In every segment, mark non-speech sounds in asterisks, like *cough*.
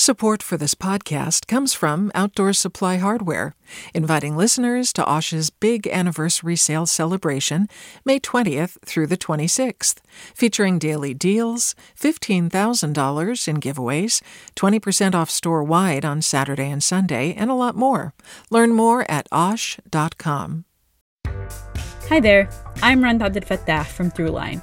Support for this podcast comes from Outdoor Supply Hardware, inviting listeners to Osh's big anniversary sale celebration, May 20th through the 26th, featuring daily deals, $15,000 in giveaways, 20% off store wide on Saturday and Sunday, and a lot more. Learn more at osh.com. Hi there, I'm Rund Abdelfatah from Throughline.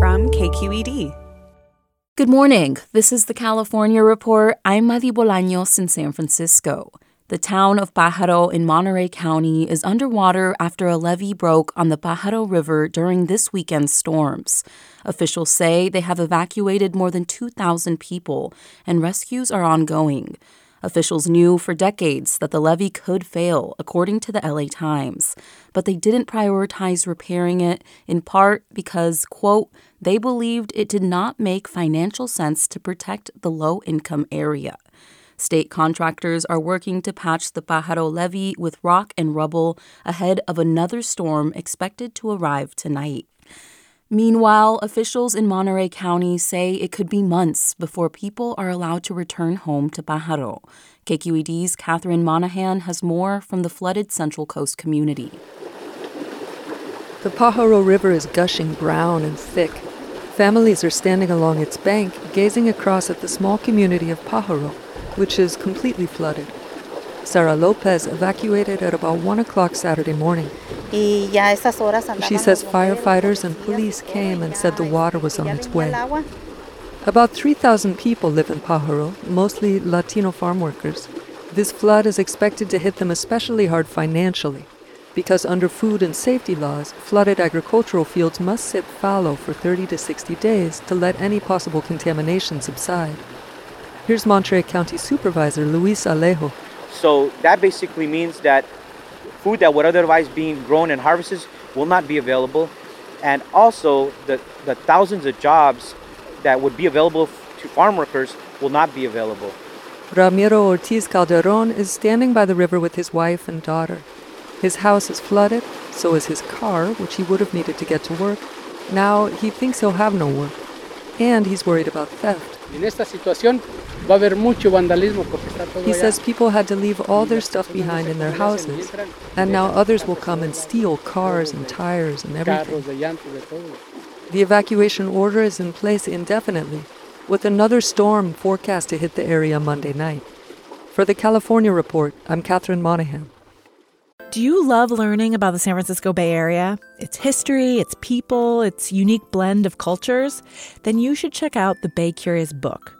From KQED. Good morning. This is the California Report. I'm Madi Bolaños in San Francisco. The town of Pajaro in Monterey County is underwater after a levee broke on the Pajaro River during this weekend's storms. Officials say they have evacuated more than 2,000 people, and rescues are ongoing. Officials knew for decades that the levee could fail, according to the LA Times, but they didn't prioritize repairing it, in part because, quote, they believed it did not make financial sense to protect the low income area. State contractors are working to patch the Pajaro levee with rock and rubble ahead of another storm expected to arrive tonight. Meanwhile, officials in Monterey County say it could be months before people are allowed to return home to Pajaro. KQED's Katherine Monahan has more from the flooded Central Coast community. The Pajaro River is gushing brown and thick. Families are standing along its bank, gazing across at the small community of Pajaro, which is completely flooded. Sarah Lopez evacuated at about 1 o'clock Saturday morning. She says firefighters and police came and said the water was on its way. About 3,000 people live in Pajaro, mostly Latino farm workers. This flood is expected to hit them especially hard financially, because under food and safety laws, flooded agricultural fields must sit fallow for 30 to 60 days to let any possible contamination subside. Here's Monterey County Supervisor Luis Alejo. So that basically means that food that would otherwise be grown and harvested will not be available. And also, the, the thousands of jobs that would be available to farm workers will not be available. Ramiro Ortiz Calderon is standing by the river with his wife and daughter. His house is flooded, so is his car, which he would have needed to get to work. Now he thinks he'll have no work, and he's worried about theft. En esta situación va a haber mucho vandalismo porque está todo He says people had to leave all their stuff behind in their houses, and now others will come and steal cars and tires and everything. The evacuation order is in place indefinitely, with another storm forecast to hit the area Monday night. For the California Report, I'm Katherine Monahan. Do you love learning about the San Francisco Bay Area? Its history, its people, its unique blend of cultures? Then you should check out the Bay Curious book.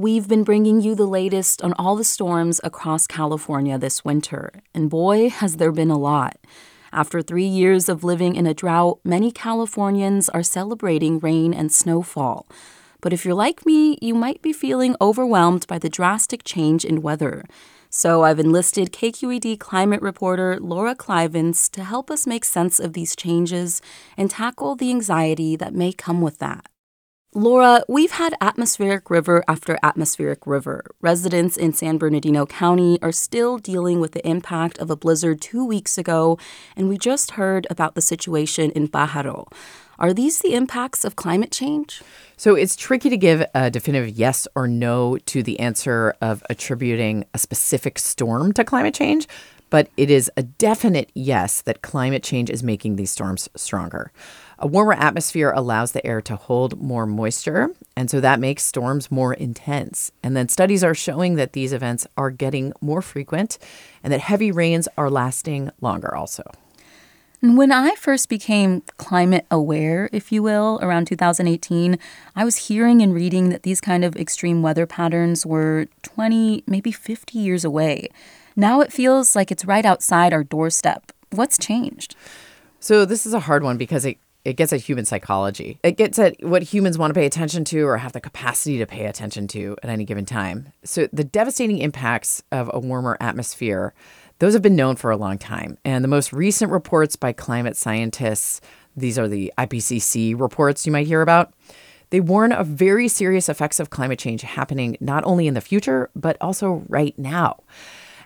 We've been bringing you the latest on all the storms across California this winter, and boy, has there been a lot. After three years of living in a drought, many Californians are celebrating rain and snowfall. But if you're like me, you might be feeling overwhelmed by the drastic change in weather. So I've enlisted KQED climate reporter Laura Klivans to help us make sense of these changes and tackle the anxiety that may come with that. Laura, we've had atmospheric river after atmospheric river. Residents in San Bernardino County are still dealing with the impact of a blizzard two weeks ago, and we just heard about the situation in Pajaro. Are these the impacts of climate change? So it's tricky to give a definitive yes or no to the answer of attributing a specific storm to climate change, but it is a definite yes that climate change is making these storms stronger. A warmer atmosphere allows the air to hold more moisture, and so that makes storms more intense. And then studies are showing that these events are getting more frequent and that heavy rains are lasting longer also. When I first became climate aware, if you will, around 2018, I was hearing and reading that these kind of extreme weather patterns were 20, maybe 50 years away. Now it feels like it's right outside our doorstep. What's changed? So, this is a hard one because it it gets at human psychology. It gets at what humans want to pay attention to or have the capacity to pay attention to at any given time. So, the devastating impacts of a warmer atmosphere, those have been known for a long time. And the most recent reports by climate scientists, these are the IPCC reports you might hear about, they warn of very serious effects of climate change happening not only in the future, but also right now.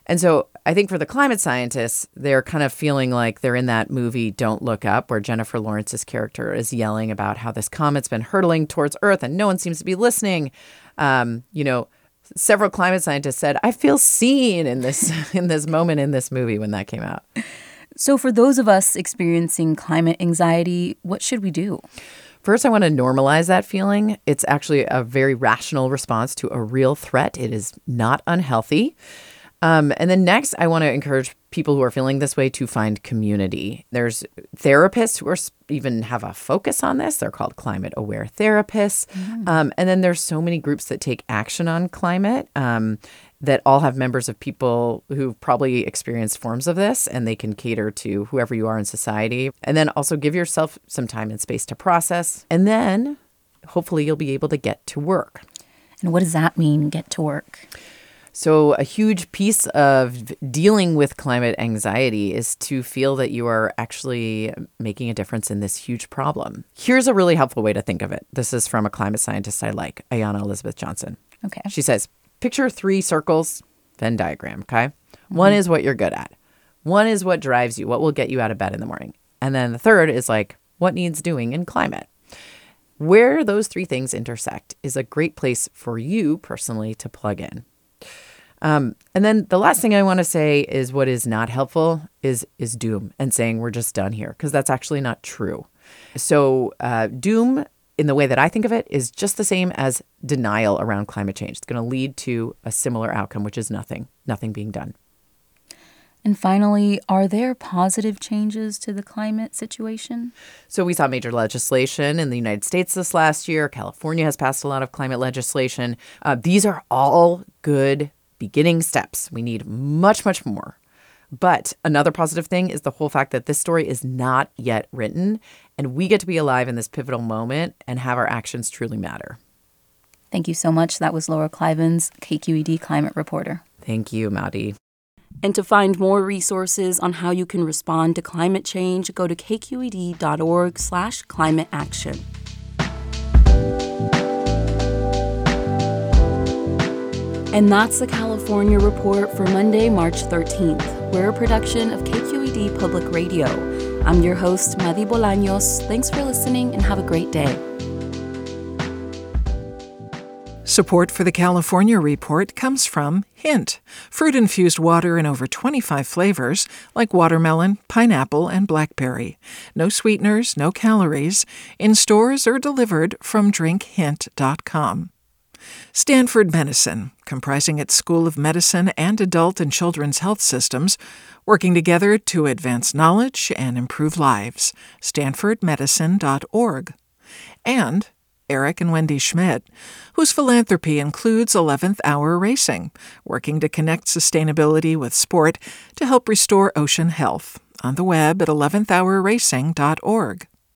And so I think for the climate scientists, they're kind of feeling like they're in that movie Don't Look Up, where Jennifer Lawrence's character is yelling about how this comet's been hurtling towards Earth and no one seems to be listening. Um, you know, several climate scientists said, I feel seen in this *laughs* in this moment in this movie when that came out. So for those of us experiencing climate anxiety, what should we do? First, I want to normalize that feeling. It's actually a very rational response to a real threat. It is not unhealthy. Um, and then next, I want to encourage people who are feeling this way to find community. There's therapists who are even have a focus on this. They're called climate aware therapists. Mm. Um, and then there's so many groups that take action on climate um, that all have members of people who've probably experienced forms of this, and they can cater to whoever you are in society. And then also give yourself some time and space to process. And then hopefully you'll be able to get to work. And what does that mean, get to work? So, a huge piece of dealing with climate anxiety is to feel that you are actually making a difference in this huge problem. Here's a really helpful way to think of it. This is from a climate scientist I like, Ayana Elizabeth Johnson. Okay. She says, picture three circles, Venn diagram, okay? Mm-hmm. One is what you're good at, one is what drives you, what will get you out of bed in the morning. And then the third is like, what needs doing in climate? Where those three things intersect is a great place for you personally to plug in. Um, and then the last thing I want to say is what is not helpful is is doom and saying we're just done here because that's actually not true. So uh, doom in the way that I think of it is just the same as denial around climate change. It's going to lead to a similar outcome, which is nothing, nothing being done. And finally, are there positive changes to the climate situation? So, we saw major legislation in the United States this last year. California has passed a lot of climate legislation. Uh, these are all good beginning steps. We need much, much more. But another positive thing is the whole fact that this story is not yet written, and we get to be alive in this pivotal moment and have our actions truly matter. Thank you so much. That was Laura Klivans, KQED climate reporter. Thank you, Madi. And to find more resources on how you can respond to climate change, go to kqed.org slash climate action. And that's the California Report for Monday, March 13th. We're a production of KQED Public Radio. I'm your host, Madi Bolaños. Thanks for listening and have a great day. Support for the California Report comes from Hint, fruit infused water in over 25 flavors like watermelon, pineapple, and blackberry. No sweeteners, no calories. In stores or delivered from drinkhint.com. Stanford Medicine, comprising its School of Medicine and Adult and Children's Health Systems, working together to advance knowledge and improve lives. StanfordMedicine.org. And Eric and Wendy Schmidt, whose philanthropy includes 11th Hour Racing, working to connect sustainability with sport to help restore ocean health. On the web at 11thhourracing.org.